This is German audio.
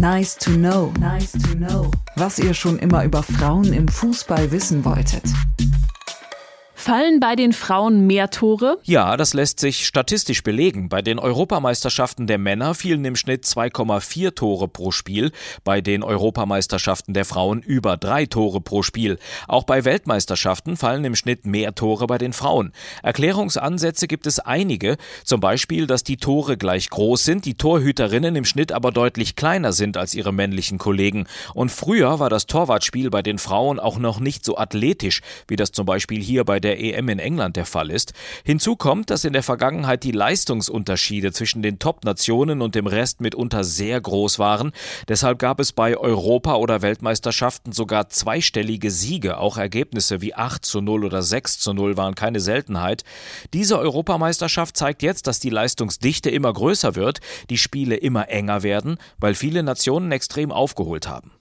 Nice to know. Nice to know. Was ihr schon immer über Frauen im Fußball wissen wolltet. Fallen bei den Frauen mehr Tore? Ja, das lässt sich statistisch belegen. Bei den Europameisterschaften der Männer fielen im Schnitt 2,4 Tore pro Spiel, bei den Europameisterschaften der Frauen über drei Tore pro Spiel. Auch bei Weltmeisterschaften fallen im Schnitt mehr Tore bei den Frauen. Erklärungsansätze gibt es einige, zum Beispiel, dass die Tore gleich groß sind, die Torhüterinnen im Schnitt aber deutlich kleiner sind als ihre männlichen Kollegen. Und früher war das Torwartspiel bei den Frauen auch noch nicht so athletisch, wie das zum Beispiel hier bei der der EM in England der Fall ist. Hinzu kommt, dass in der Vergangenheit die Leistungsunterschiede zwischen den Top-Nationen und dem Rest mitunter sehr groß waren. Deshalb gab es bei Europa- oder Weltmeisterschaften sogar zweistellige Siege. Auch Ergebnisse wie 8 zu 0 oder 6 zu 0 waren keine Seltenheit. Diese Europameisterschaft zeigt jetzt, dass die Leistungsdichte immer größer wird, die Spiele immer enger werden, weil viele Nationen extrem aufgeholt haben.